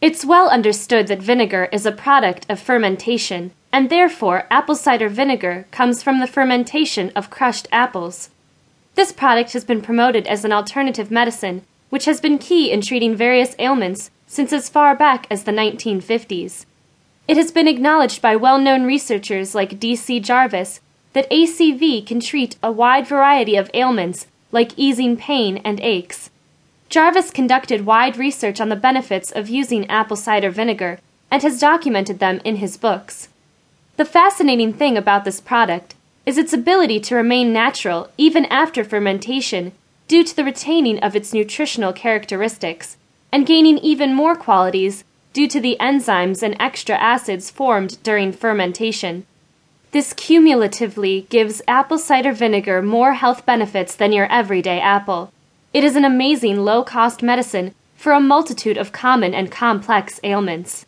It's well understood that vinegar is a product of fermentation, and therefore apple cider vinegar comes from the fermentation of crushed apples. This product has been promoted as an alternative medicine, which has been key in treating various ailments since as far back as the 1950s. It has been acknowledged by well known researchers like D.C. Jarvis that ACV can treat a wide variety of ailments like easing pain and aches. Jarvis conducted wide research on the benefits of using apple cider vinegar and has documented them in his books. The fascinating thing about this product is its ability to remain natural even after fermentation due to the retaining of its nutritional characteristics and gaining even more qualities due to the enzymes and extra acids formed during fermentation. This cumulatively gives apple cider vinegar more health benefits than your everyday apple. It is an amazing low cost medicine for a multitude of common and complex ailments.